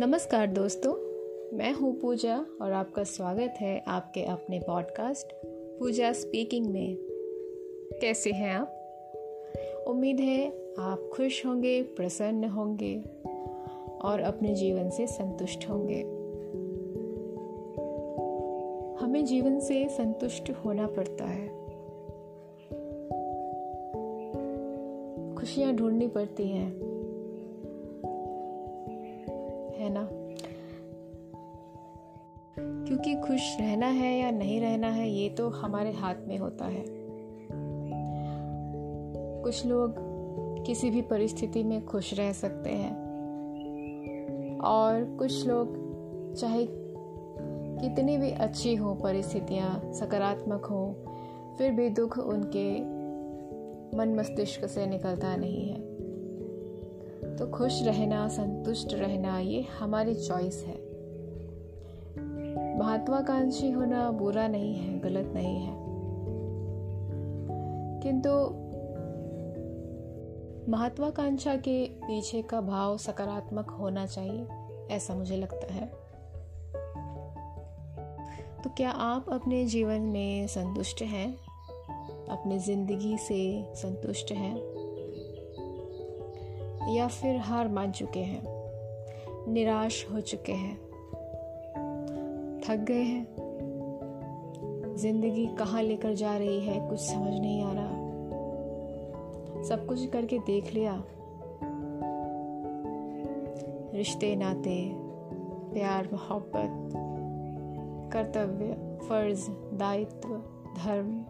नमस्कार दोस्तों, मैं हूँ पूजा और आपका स्वागत है आपके अपने पॉडकास्ट पूजा स्पीकिंग में। कैसे हैं आप? उम्मीद है आप खुश होंगे, प्रसन्न होंगे और अपने जीवन से संतुष्ट होंगे। हमें जीवन से संतुष्ट होना पड़ता है। खुशियाँ ढूंढनी पड़ती हैं। क्योंकि खुश रहना है या नहीं रहना है, ये तो हमारे हाथ में होता है। कुछ लोग किसी भी परिस्थिति में खुश रह सकते हैं। और कुछ लोग चाहे कितनी भी अच्छी हो, परिस्थितियाँ सकारात्मक हो, फिर भी दुख उनके मन मस्तिष्क से निकलता नहीं है। तो खुश रहना, संतुष्ट रहना, ये हमारी चॉइस है। महत्वाकांक्षी होना बुरा नहीं है, गलत नहीं है। किंतु महत्वाकांक्षा के पीछे का भाव सकारात्मक होना चाहिए, ऐसा मुझे लगता है। तो क्या आप अपने जीवन में संतुष्ट हैं? अपनी ज़िंदगी से संतुष्ट हैं? या फिर हार मान चुके हैं? निराश हो चुके हैं? थक गए हैं। ज़िंदगी कहाँ लेकर जा रही है, कुछ समझ नहीं आ रहा। सब कुछ करके देख लिया। रिश्ते, नाते, प्यार, मोहब्बत, कर्तव्य, फ़र्ज़, दायित्व, धर्म,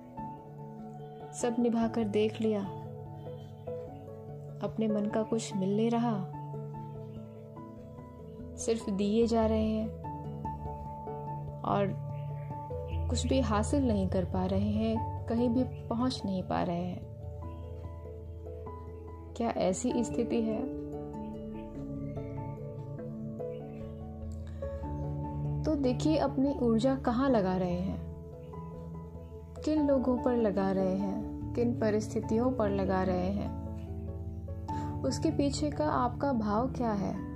सब निभाकर देख लिया। अपने मन का कुछ मिल नहीं रहा। सिर्फ़ दिए जा रहे हैं। और कुछ भी हासिल नहीं कर पा रहे हैं, कहीं भी पहुँच नहीं पा रहे हैं। क्या ऐसी स्थिति है? तो देखिए अपनी ऊर्जा कहाँ लगा रहे हैं? किन लोगों पर लगा रहे हैं? किन परिस्थितियों पर लगा रहे हैं? उसके पीछे का आपका भाव क्या है?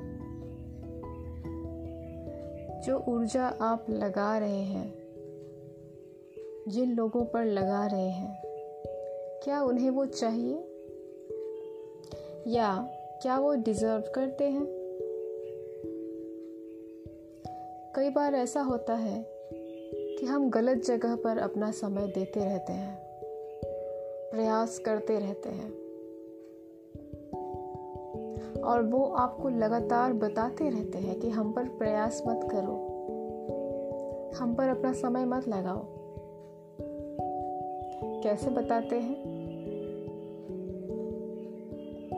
जो ऊर्जा आप लगा रहे हैं, जिन लोगों पर लगा रहे हैं, क्या उन्हें वो चाहिए? या क्या वो डिजर्व करते हैं? कई बार ऐसा होता है कि हम गलत जगह पर अपना समय देते रहते हैं, प्रयास करते रहते हैं। और वो आपको लगातार बताते रहते हैं कि हम पर प्रयास मत करो। हम पर अपना समय मत लगाओ। कैसे बताते हैं?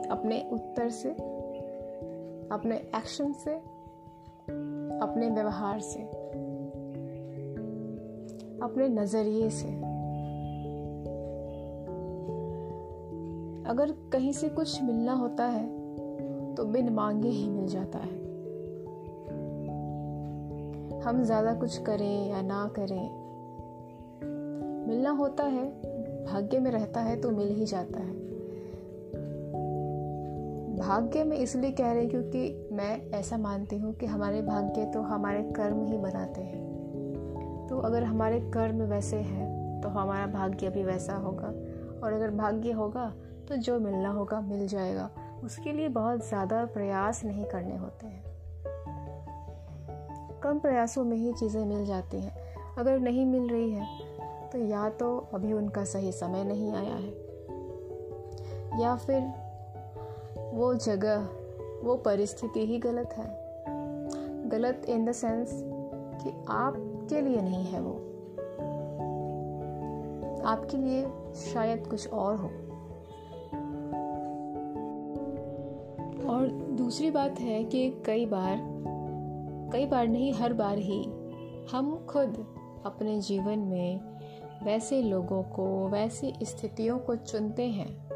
अपने उत्तर से, अपने एक्शन से, अपने व्यवहार से, अपने नज़रिए से। अगर कहीं से कुछ मिलना होता है तो बिन मांगे ही मिल जाता है। हम ज़्यादा कुछ करें या ना करें, मिलना होता है, भाग्य में रहता है तो मिल ही जाता है। भाग्य में इसलिए कह रहे क्योंकि मैं ऐसा मानती हूँ कि हमारे भाग्य तो हमारे कर्म ही बनाते हैं। तो अगर हमारे कर्म वैसे हैं तो हमारा भाग्य भी वैसा होगा। और अगर भाग्य होगा तो जो मिलना होगा, मिल जाएगा। उसके लिए बहुत ज़्यादा प्रयास नहीं करने होते हैं। कम प्रयासों में ही चीज़ें मिल जाती हैं। अगर नहीं मिल रही है तो या तो अभी उनका सही समय नहीं आया है, या फिर वो जगह, वो परिस्थिति ही गलत है। गलत इन द सेंस कि आपके लिए नहीं है वो। आपके लिए शायद कुछ और हो। और दूसरी बात है कि कई बार कई बार नहीं हर बार ही हम खुद अपने जीवन में वैसे लोगों को वैसी स्थितियों को चुनते हैं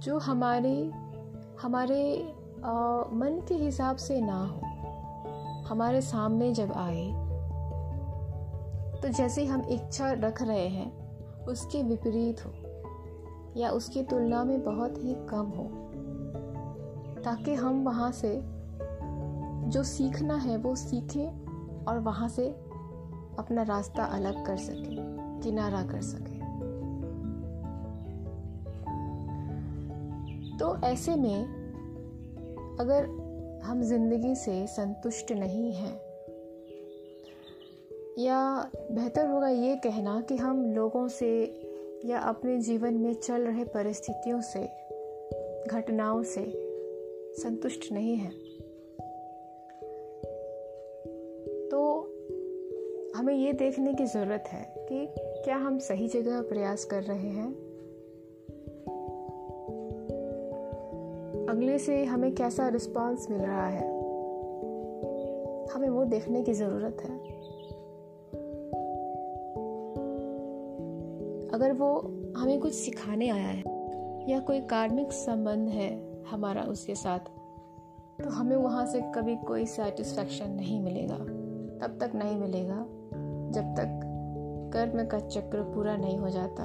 जो हमारे हमारे आ, मन के हिसाब से ना हो। हमारे सामने जब आए तो जैसे हम इच्छा रख रहे हैं उसके विपरीत हो या उसकी तुलना में बहुत ही कम हो। ताकि हम वहाँ से जो सीखना है वो सीखें और वहाँ से अपना रास्ता अलग कर सकें, किनारा कर सकें। तो ऐसे में अगर हम ज़िंदगी से संतुष्ट नहीं हैं, या बेहतर होगा ये कहना कि हम लोगों से या अपने जीवन में चल रहे परिस्थितियों से, घटनाओं से संतुष्ट नहीं है। तो हमें ये देखने की ज़रूरत है कि क्या हम सही जगह प्रयास कर रहे हैं। अगले से हमें कैसा रिस्पांस मिल रहा है? हमें वो देखने की ज़रूरत है। अगर वो हमें कुछ सिखाने आया है या कोई कार्मिक संबंध है हमारा उसके साथ। तो हमें वहाँ से कभी कोई सेटिस्फेक्शन नहीं मिलेगा। तब तक नहीं मिलेगा, जब तक कर्म का चक्र पूरा नहीं हो जाता।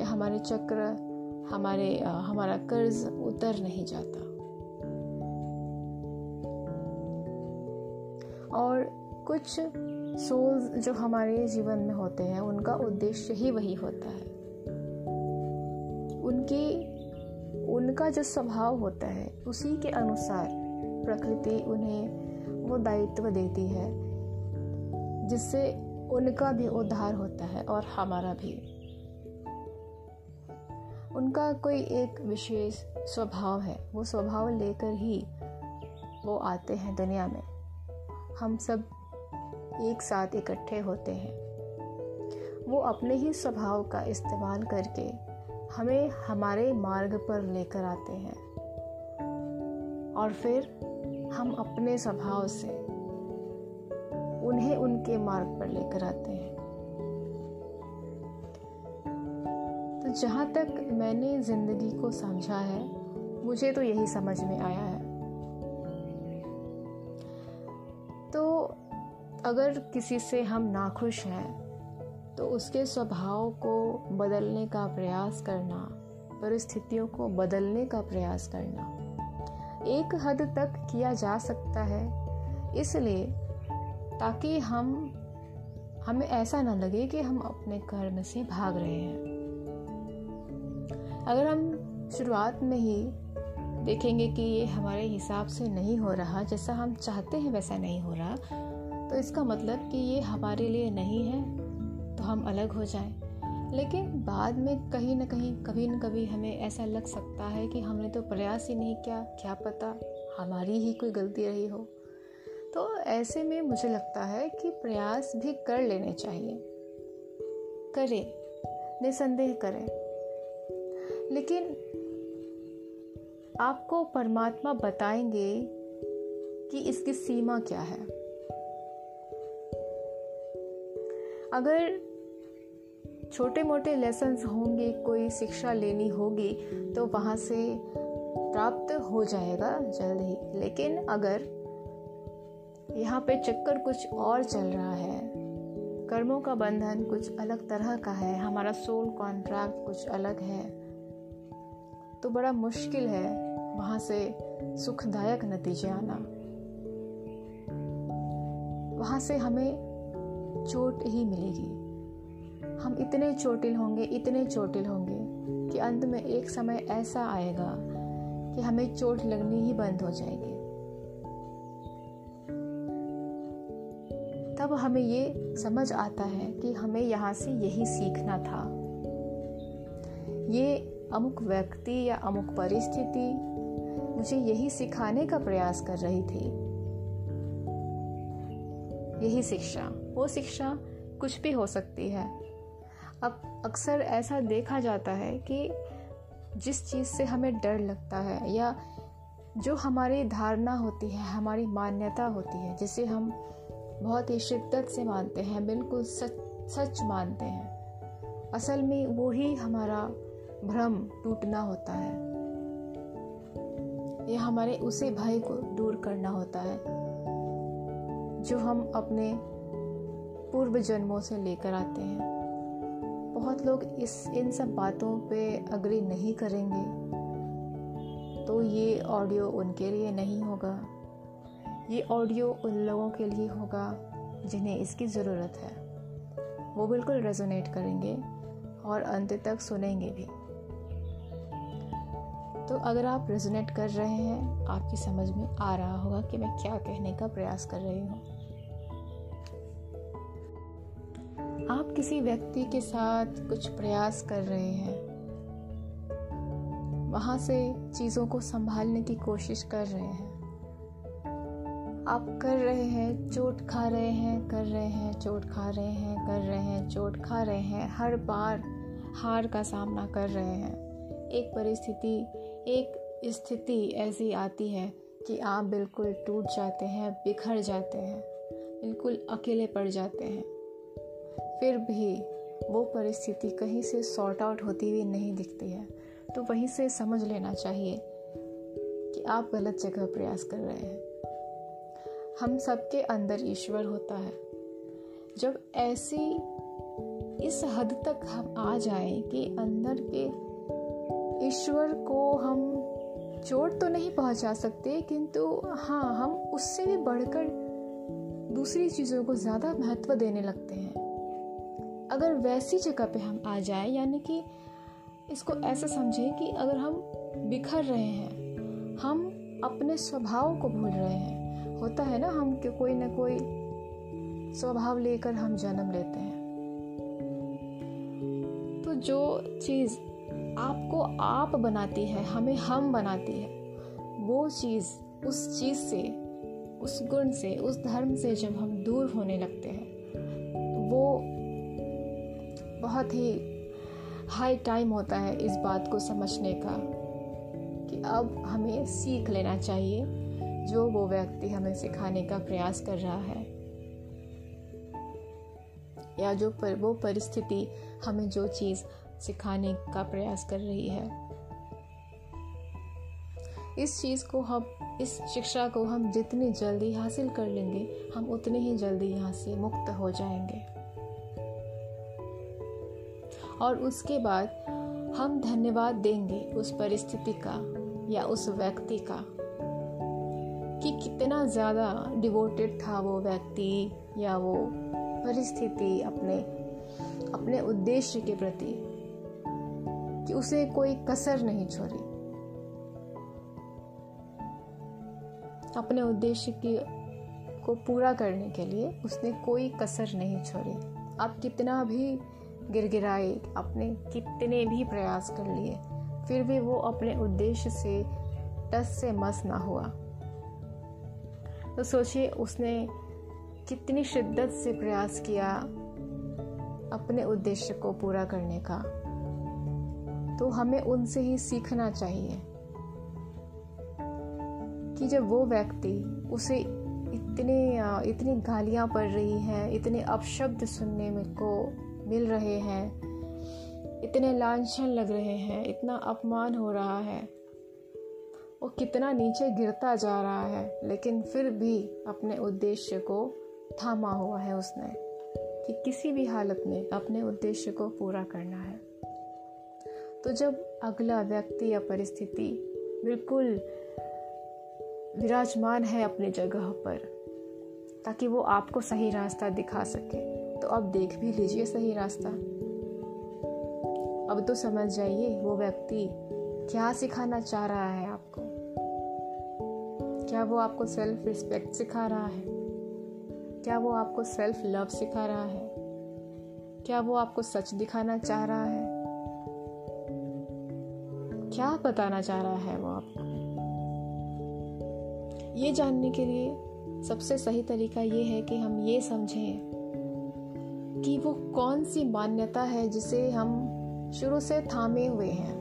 या हमारे चक्र, हमारे हमारा कर्ज उतर नहीं जाता। और कुछ सोल्स जो हमारे जीवन में होते हैं, उनका उद्देश्य ही वही होता है। उनका जो स्वभाव होता है, उसी के अनुसार प्रकृति उन्हें वो दायित्व देती है, जिससे उनका भी उद्धार होता है और हमारा भी। उनका कोई एक विशेष स्वभाव है, वो स्वभाव लेकर ही वो आते हैं दुनिया में। हम सब एक साथ इकट्ठे होते हैं। वो अपने ही स्वभाव का इस्तेमाल करके हमें हमारे मार्ग पर लेकर आते हैं। और फिर हम अपने स्वभाव से उन्हें उनके मार्ग पर लेकर आते हैं। तो जहाँ तक मैंने ज़िंदगी को समझा है, मुझे तो यही समझ में आया है। तो अगर किसी से हम नाखुश हैं तो उसके स्वभाव को बदलने का प्रयास करना, परिस्थितियों को बदलने का प्रयास करना, एक हद तक किया जा सकता है। इसलिए ताकि हम, हमें ऐसा ना लगे कि हम अपने कर्म से भाग रहे हैं। अगर हम शुरुआत में ही देखेंगे कि ये हमारे हिसाब से नहीं हो रहा, जैसा हम चाहते हैं वैसा नहीं हो रहा तो इसका मतलब कि ये हमारे लिए नहीं है। तो हम अलग हो जाएँ। लेकिन बाद में कहीं ना कहीं, कभी न कभी हमें ऐसा लग सकता है कि हमने तो प्रयास ही नहीं किया, क्या पता हमारी ही कोई गलती रही हो। तो ऐसे में मुझे लगता है कि प्रयास भी कर लेने चाहिए। करें, निसंदेह करें। लेकिन आपको परमात्मा बताएँगे कि इसकी सीमा क्या है। अगर छोटे मोटे लेसन्स होंगे, कोई शिक्षा लेनी होगी तो वहाँ से प्राप्त हो जाएगा जल्द ही। लेकिन अगर यहाँ पे चक्कर कुछ और चल रहा है, कर्मों का बंधन कुछ अलग तरह का है, हमारा सोल कॉन्ट्रैक्ट कुछ अलग है तो बड़ा मुश्किल है वहाँ से सुखदायक नतीजे आना। वहाँ से हमें चोट ही मिलेगी। हम इतने चोटिल होंगे, इतने चोटिल होंगे कि अंत में एक समय ऐसा आएगा कि हमें चोट लगनी ही बंद हो जाएगी। तब हमें ये समझ आता है कि हमें यहाँ से यही सीखना था। ये अमुक व्यक्ति या अमुक परिस्थिति मुझे यही सिखाने का प्रयास कर रही थी। यही शिक्षा। वो शिक्षा कुछ भी हो सकती है। अब अक्सर ऐसा देखा जाता है कि जिस चीज़ से हमें डर लगता है या जो हमारी धारणा होती है, हमारी मान्यता होती है, जिसे हम बहुत ही शिद्दत से मानते हैं, बिल्कुल सच सच मानते हैं, असल में वो ही हमारा भ्रम टूटना होता है। यह हमारे उसी भय को दूर करना होता है, जो हम अपने पूर्व जन्मों से लेकर आते हैं। बहुत लोग इस, इन सब बातों पे अग्री नहीं करेंगे। तो ये ऑडियो उनके लिए नहीं होगा। ये ऑडियो उन लोगों के लिए होगा जिन्हें इसकी ज़रूरत है। वो बिल्कुल रेजोनेट करेंगे और अंत तक सुनेंगे भी। तो अगर आप रेजोनेट कर रहे हैं, आपकी समझ में आ रहा होगा कि मैं क्या कहने का प्रयास कर रही हूँ। आप किसी व्यक्ति के साथ कुछ प्रयास कर रहे हैं, वहाँ से चीज़ों को संभालने की कोशिश कर रहे हैं। आप कर रहे हैं, चोट खा रहे हैं, कर रहे हैं, चोट खा रहे हैं, कर रहे हैं, चोट खा रहे हैं। हर बार हार का सामना कर रहे हैं। एक परिस्थिति, एक स्थिति ऐसी आती है कि आप बिल्कुल टूट जाते हैं, बिखर जाते हैं, बिल्कुल अकेले पड़ जाते हैं। फिर भी वो परिस्थिति कहीं से सॉर्ट आउट होती हुई नहीं दिखती है। तो वहीं से समझ लेना चाहिए कि आप गलत जगह प्रयास कर रहे हैं। हम सबके अंदर ईश्वर होता है। जब ऐसी इस हद तक हम आ जाएँ कि अंदर के ईश्वर को हम चोट तो नहीं पहुँचा सकते, किंतु हाँ हम उससे भी बढ़कर दूसरी चीज़ों को ज़्यादा महत्व देने लगते हैं। अगर वैसी जगह पे हम आ जाए, यानी कि इसको ऐसा समझें कि अगर हम बिखर रहे हैं, हम अपने स्वभाव को भूल रहे हैं, होता है ना, हम कि कोई ना कोई स्वभाव लेकर हम जन्म लेते हैं। तो जो चीज़ आपको आप बनाती है, हमें हम बनाती है, वो चीज़ उस चीज़ से, उस गुण से, उस धर्म से जब हम दूर होने लगते हैं, वो बहुत ही हाई टाइम होता है इस बात को समझने का कि अब हमें सीख लेना चाहिए जो वो व्यक्ति हमें सिखाने का प्रयास कर रहा है। या जो पर, वो परिस्थिति हमें जो चीज़ सिखाने का प्रयास कर रही है। इस चीज़ को हम, इस शिक्षा को हम जितनी जल्दी हासिल कर लेंगे, हम उतने ही जल्दी यहाँ से मुक्त हो जाएँगे। और उसके बाद हम धन्यवाद देंगे उस परिस्थिति का या उस व्यक्ति का कि कितना ज़्यादा डिवोटेड था वो व्यक्ति या वो परिस्थिति अपने अपने उद्देश्य के प्रति कि उसे कोई कसर नहीं छोड़ी। अपने उद्देश्य की, को पूरा करने के लिए उसने कोई कसर नहीं छोड़ी। आप कितना भी गिरगिराए अपने कितने भी प्रयास कर लिए, फिर भी वो अपने उद्देश्य से टस से मस ना हुआ। तो सोचिए, उसने कितनी शिद्दत से प्रयास किया अपने उद्देश्य को पूरा करने का। तो हमें उनसे ही सीखना चाहिए कि जब वो व्यक्ति उसे इतने, इतनी गालियाँ पड़ रही हैं, इतने अपशब्द सुनने में को मिल रहे हैं। इतने लांछन लग रहे हैं, इतना अपमान हो रहा है। वो कितना नीचे गिरता जा रहा है, लेकिन फिर भी अपने उद्देश्य को थामा हुआ है उसने कि किसी भी हालत में अपने उद्देश्य को पूरा करना है। तो जब अगला व्यक्ति या परिस्थिति बिल्कुल विराजमान है अपनी जगह पर, ताकि वो आपको सही रास्ता दिखा सके तो अब देख भी लीजिए सही रास्ता। अब तो समझ जाइए, वो व्यक्ति क्या सिखाना चाह रहा है आपको? क्या वो आपको सेल्फ रिस्पेक्ट सिखा रहा है? क्या वो आपको सेल्फ लव सिखा रहा है? क्या वो आपको सच दिखाना चाह रहा है? क्या बताना चाह रहा है वो आपको? ये जानने के लिए सबसे सही तरीका ये है कि हम ये समझें। कि वो कौन सी मान्यता है जिसे हम शुरू से थामे हुए हैं।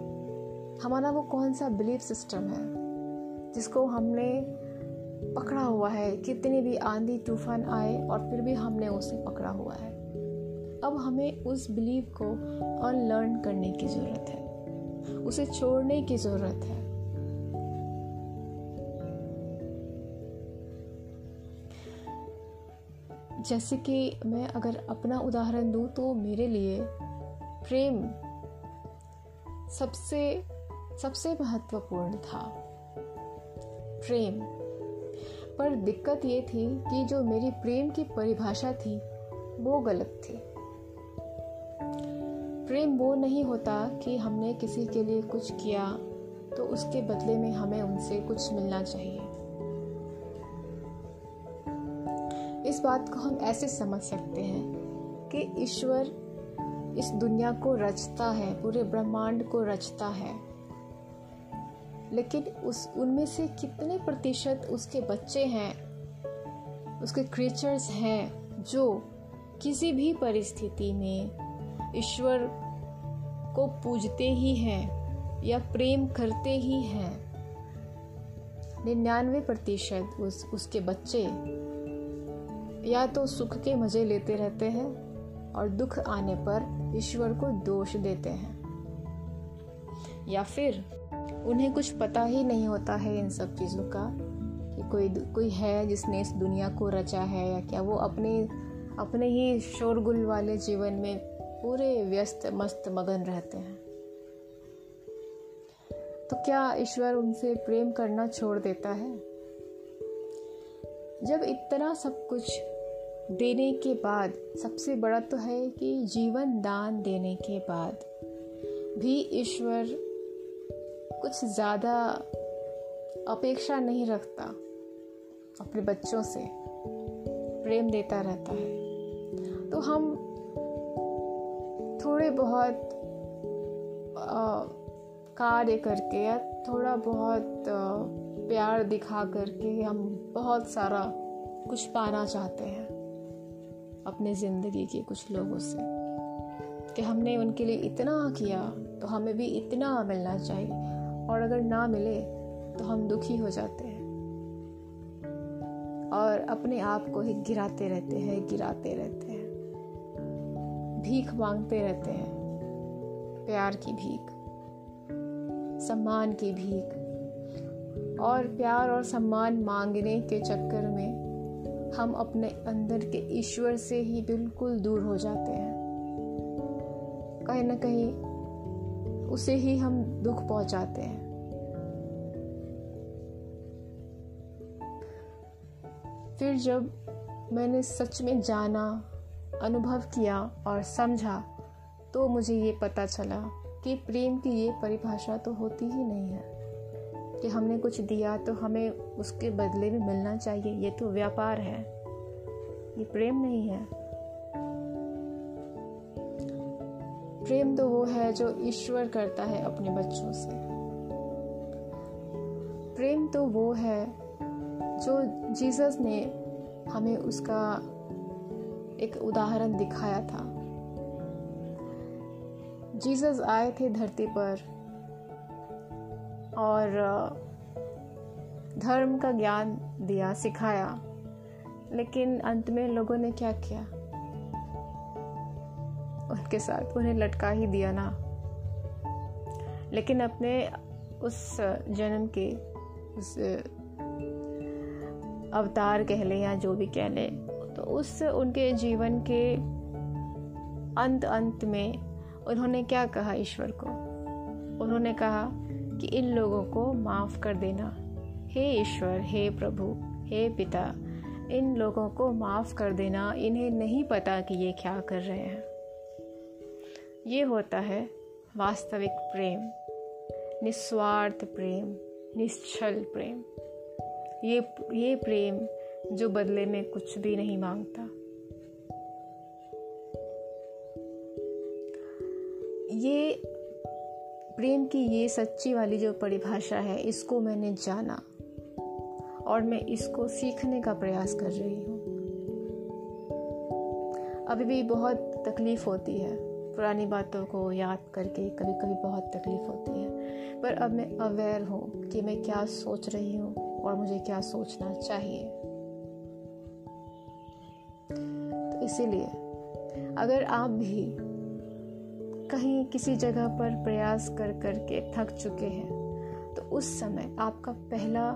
हमारा वो कौन सा बिलीफ सिस्टम है, जिसको हमने पकड़ा हुआ है, कितनी भी आंधी तूफ़ान आए और फिर भी हमने उसे पकड़ा हुआ है। अब हमें उस बिलीव को अनलर्न करने की ज़रूरत है, उसे छोड़ने की ज़रूरत है। जैसे कि मैं अगर अपना उदाहरण दूँ तो मेरे लिए प्रेम सबसे सबसे महत्वपूर्ण था। प्रेम। पर दिक्कत ये थी कि जो मेरी प्रेम की परिभाषा थी, वो गलत थी। प्रेम वो नहीं होता कि हमने किसी के लिए कुछ किया तो उसके बदले में हमें उनसे कुछ मिलना चाहिए। इस बात को हम ऐसे समझ सकते हैं कि ईश्वर इस दुनिया को रचता है, पूरे ब्रह्मांड को रचता है। लेकिन उस, उनमें से कितने प्रतिशत उसके बच्चे हैं, उसके क्रिएचर्स हैं, जो किसी भी परिस्थिति में ईश्वर को पूजते ही हैं या प्रेम करते ही हैं, निन्यानवे प्रतिशत उस, उसके बच्चे या तो सुख के मज़े लेते रहते हैं और दुख आने पर ईश्वर को दोष देते हैं। या फिर उन्हें कुछ पता ही नहीं होता है इन सब चीज़ों का कि कोई कोई है जिसने इस दुनिया को रचा है या क्या वो अपने अपने ही शोरगुल वाले जीवन में पूरे व्यस्त, मस्त, मगन रहते हैं। तो क्या ईश्वर उनसे प्रेम करना छोड़ देता है? जब इतना सब कुछ देने के बाद, सबसे बड़ा तो है कि जीवन दान देने के बाद। भी ईश्वर कुछ ज़्यादा अपेक्षा नहीं रखता, अपने बच्चों से। प्रेम देता रहता है। तो हम थोड़े बहुत कार्य करके या थोड़ा बहुत प्यार दिखा करके हम बहुत सारा कुछ पाना चाहते हैं। अपने ज़िंदगी के कुछ लोगों से, कि हमने उनके लिए इतना किया तो हमें भी इतना मिलना चाहिए। और अगर ना मिले तो हम दुखी हो जाते हैं। और अपने आप को ही गिराते रहते हैं, गिराते रहते हैं। भीख मांगते रहते हैं। प्यार की भीख, सम्मान की भीख। और प्यार और सम्मान मांगने के चक्कर में हम अपने अंदर के ईश्वर से ही बिल्कुल दूर हो जाते हैं। कहीं ना कहीं उसे ही हम दुख पहुंचाते हैं। फिर जब मैंने सच में जाना, अनुभव किया और समझा तो मुझे ये पता चला कि प्रेम की ये परिभाषा तो होती ही नहीं है। कि हमने कुछ दिया तो हमें उसके बदले में मिलना चाहिए। ये तो व्यापार है। ये प्रेम नहीं है। प्रेम तो वो है जो ईश्वर करता है अपने बच्चों से। प्रेम तो वो है जो जीसस ने हमें उसका एक उदाहरण दिखाया था। जीसस आए थे धरती पर। और धर्म का ज्ञान दिया, सिखाया। लेकिन अंत में लोगों ने क्या किया? उनके साथ उन्हें लटका ही दिया ना। लेकिन अपने उस जन्म के उस अवतार कह लें या जो भी कह लें तो उस उनके जीवन के अंत अंत में उन्होंने क्या कहा ईश्वर को? उन्होंने कहा कि इन लोगों को माफ़ कर देना। हे ईश्वर, हे प्रभु, हे पिता, इन लोगों को माफ़ कर देना, इन्हें नहीं पता कि ये क्या कर रहे हैं। ये होता है वास्तविक प्रेम, निस्वार्थ प्रेम, निश्चल प्रेम। ये ये प्रेम जो बदले में कुछ भी नहीं माँगता। प्रेम की ये सच्ची वाली जो परिभाषा है, इसको मैंने जाना और मैं इसको सीखने का प्रयास कर रही हूँ। अभी भी बहुत तकलीफ़ होती है। पुरानी बातों को याद करके कभी कभी बहुत तकलीफ़ होती है। पर अब मैं अवेयर हूँ कि मैं क्या सोच रही हूँ और मुझे क्या सोचना चाहिए। तो इसीलिए, अगर आप भी कहीं किसी जगह पर प्रयास कर कर के थक चुके हैं तो उस समय आपका पहला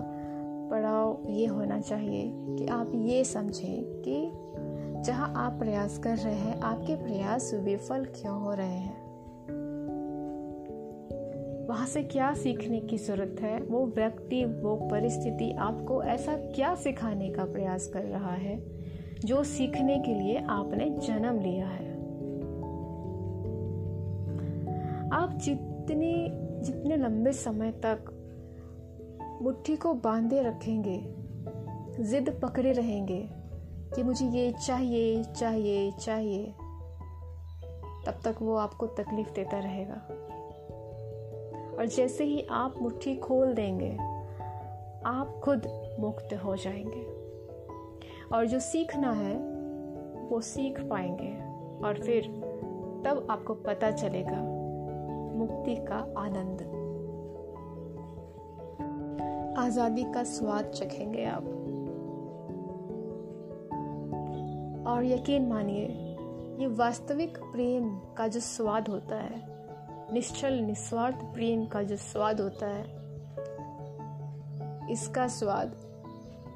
पड़ाव ये होना चाहिए कि आप ये समझें कि जहाँ आप प्रयास कर रहे हैं, आपके प्रयास विफल क्यों हो रहे हैं? वहाँ से क्या सीखने की ज़रूरत है? वो व्यक्ति, वो परिस्थिति आपको ऐसा क्या सिखाने का प्रयास कर रहा है, जो सीखने के लिए आपने जन्म लिया है? आप जितने जितने लंबे समय तक मुट्ठी को बांधे रखेंगे, जिद पकड़े रहेंगे कि मुझे ये चाहिए चाहिए चाहिए, तब तक वो आपको तकलीफ़ देता रहेगा। और जैसे ही आप मुट्ठी खोल देंगे, आप खुद मुक्त हो जाएँगे। और जो सीखना है, वो सीख पाएँगे। और फिर तब आपको पता चलेगा मुक्ति का आनंद। आज़ादी का स्वाद चखेंगे आप। और यकीन मानिए, ये वास्तविक प्रेम का जो स्वाद होता है, निश्चल, निस्वार्थ प्रेम का जो स्वाद होता है, इसका स्वाद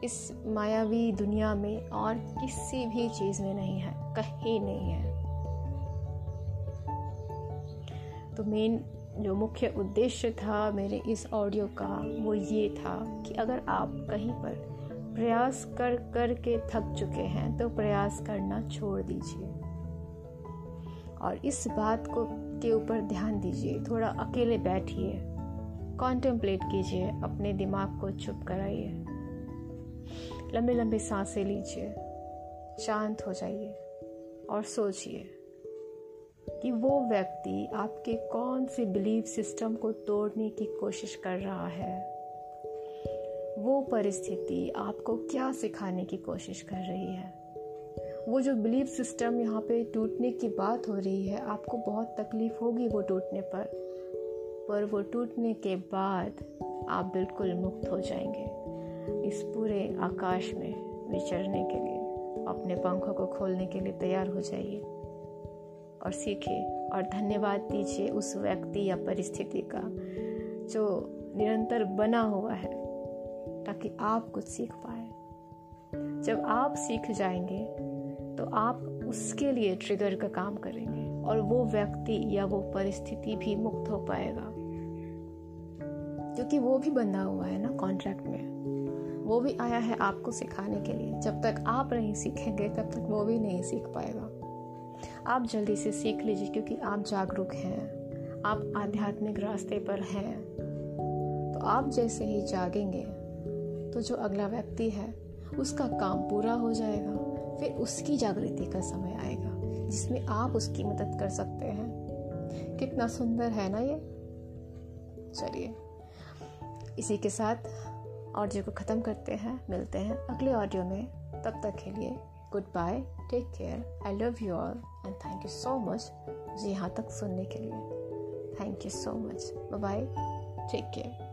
इस मायावी दुनिया में और किसी भी चीज़ में नहीं है, कहीं नहीं है। तो मेन जो मुख्य उद्देश्य था मेरे इस ऑडियो का वो ये था कि अगर आप कहीं पर प्रयास कर कर के थक चुके हैं तो प्रयास करना छोड़ दीजिए। और इस बात को, के ऊपर ध्यान दीजिए। थोड़ा अकेले बैठिए कॉन्टेम्पलेट कीजिए, अपने दिमाग को चुप कराइए। लंबे लंबे साँसें लीजिए, शांत हो जाइए और सोचिए। कि वो व्यक्ति आपके कौन से बिलीफ सिस्टम को तोड़ने की कोशिश कर रहा है। वो परिस्थिति आपको क्या सिखाने की कोशिश कर रही है? वो जो बिलीफ सिस्टम यहाँ पे टूटने की बात हो रही है, आपको बहुत तकलीफ़ होगी वो टूटने पर। पर वो टूटने के बाद आप बिल्कुल मुक्त हो जाएँगे इस पूरे आकाश में विचरने के लिए। अपने पंखों को खोलने के लिए तैयार हो जाइए। और सीखे और धन्यवाद दीजिए उस व्यक्ति या परिस्थिति का जो निरंतर बना हुआ है, ताकि आप कुछ सीख पाए। जब आप सीख जाएँगे तो आप उसके लिए ट्रिगर का काम करेंगे और वो व्यक्ति या वो परिस्थिति भी मुक्त हो पाएगा। क्योंकि वो भी बंधा हुआ है ना कॉन्ट्रैक्ट में। वो भी आया है आपको सिखाने के लिए। जब तक आप नहीं सीखेंगे, तब तक वो भी नहीं सीख पाएगा। आप जल्दी से सीख लीजिए क्योंकि आप जागरूक हैं। आप आध्यात्मिक रास्ते पर हैं। तो आप जैसे ही जागेंगे तो जो अगला व्यक्ति है, उसका काम पूरा हो जाएगा। फिर उसकी जागृति का समय आएगा, जिसमें आप उसकी मदद कर सकते हैं। कितना सुंदर है ना ये? चलिए, इसी के साथ ऑडियो को ख़त्म करते हैं। मिलते हैं अगले ऑडियो में। तब तक के लिए goodbye take care I love you all and thank you so much मुझे यहाँ तक सुनने के लिए thank you so much bye take care